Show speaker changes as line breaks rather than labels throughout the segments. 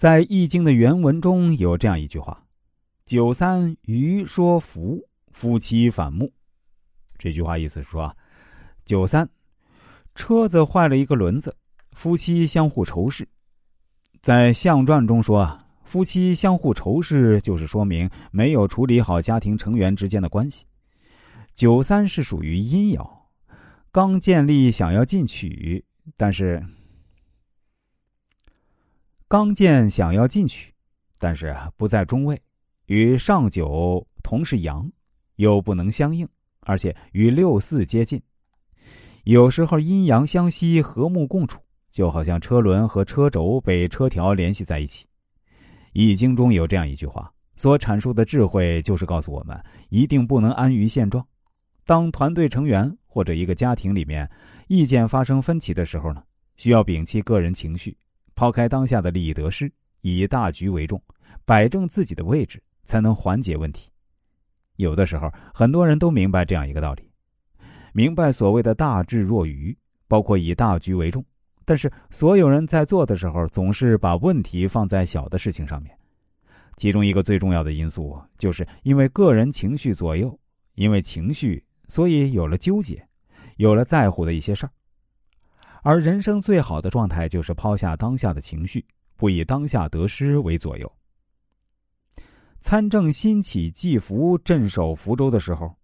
在《易经》的原文中有这样一句话：“九三余说福，夫妻反目。”这句话意思是说，九三车子坏了一个轮子，夫妻相互仇视。在象传中说，啊夫妻相互仇视，就是说明没有处理好家庭成员之间的关系。九三是属于阴爻，刚建立，想要进取，但是。刚健想要进取，但是不在中位，与上九同是阳，又不能相应，而且与六四接近。有时候阴阳相吸，和睦共处，就好像车轮和车轴被车条联系在一起。易经中有这样一句话，所阐述的智慧就是告诉我们，一定不能安于现状。当团队成员或者一个家庭里面意见发生分歧的时候呢，需要摒弃个人情绪。抛开当下的利益得失，以大局为重，摆正自己的位置，才能缓解问题。有的时候，很多人都明白这样一个道理，明白所谓的大智若愚，包括以大局为重。但是，所有人在做的时候，总是把问题放在小的事情上面。其中一个最重要的因素，就是因为个人情绪左右，因为情绪，所以有了纠结，有了在乎的一些事儿。而人生最好的状态，就是抛下当下的情绪，不以当下得失为左右。参政新起季福镇守福州的时候，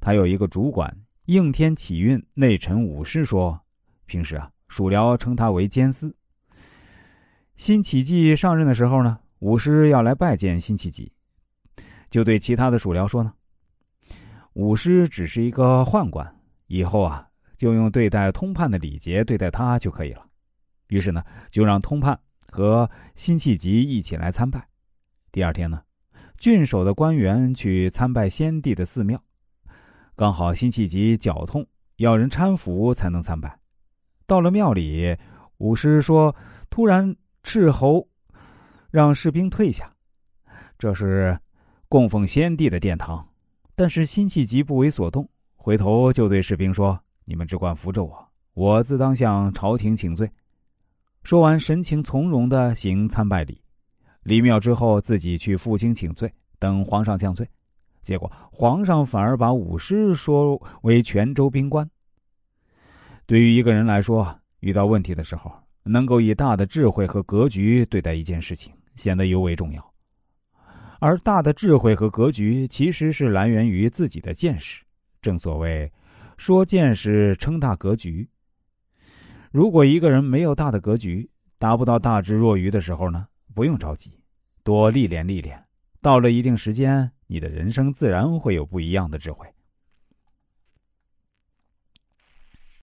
他有一个主管应天启运内臣武师说：“平时啊，属僚称他为监司。”辛启季上任的时候呢，武师要来拜见辛弃疾，就对其他的属僚说呢：“武师只是一个宦官，以后啊。”就用对待通判的礼节对待他就可以了。于是呢，就让通判和辛弃疾一起来参拜。第二天呢，郡守的官员去参拜先帝的寺庙，刚好辛弃疾脚痛，要人搀扶才能参拜。到了庙里，武师说：“突然斥候，让士兵退下。这是供奉先帝的殿堂。”但是辛弃疾不为所动，回头就对士兵说。你们只管扶着我，我自当向朝廷请罪。说完，神情从容的行参拜礼。离庙之后，自己去负荆请罪，等皇上降罪。结果，皇上反而把武师说为泉州兵官。对于一个人来说，遇到问题的时候，能够以大的智慧和格局对待一件事情，显得尤为重要。而大的智慧和格局，其实是来源于自己的见识。正所谓。说见识，称大格局。如果一个人没有大的格局，达不到大智若愚的时候呢，不用着急，多历练历练，到了一定时间，你的人生自然会有不一样的智慧。